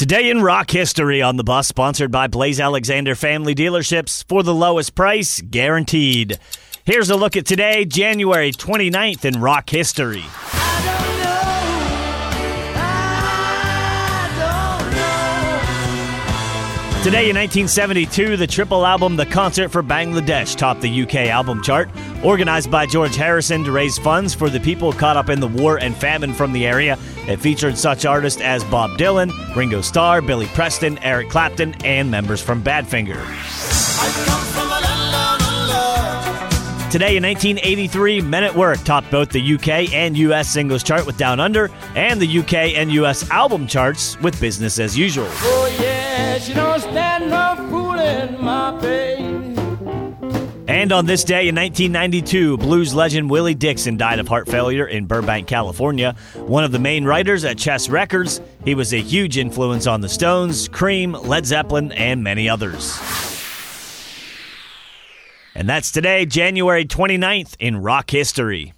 Today in rock history on the bus, sponsored by Blaise Alexander Family Dealerships for the lowest price guaranteed. Here's a look at today, January 29th in rock history. Today in 1972, the triple album The Concert for Bangladesh topped the UK album chart. Organized by George Harrison to raise funds for the people caught up in the war and famine from the area, it featured such artists as Bob Dylan, Ringo Starr, Billy Preston, Eric Clapton, and members from Badfinger. Today in 1983, Men at Work topped both the UK and US singles chart with Down Under and the UK and US album charts with Business as Usual. Oh yeah, she don't stand no fooling my baby. And on this day in 1992, blues legend Willie Dixon died of heart failure in Burbank, California. One of the main writers at Chess Records, he was a huge influence on the Stones, Cream, Led Zeppelin, and many others. And that's today, January 29th, in rock history.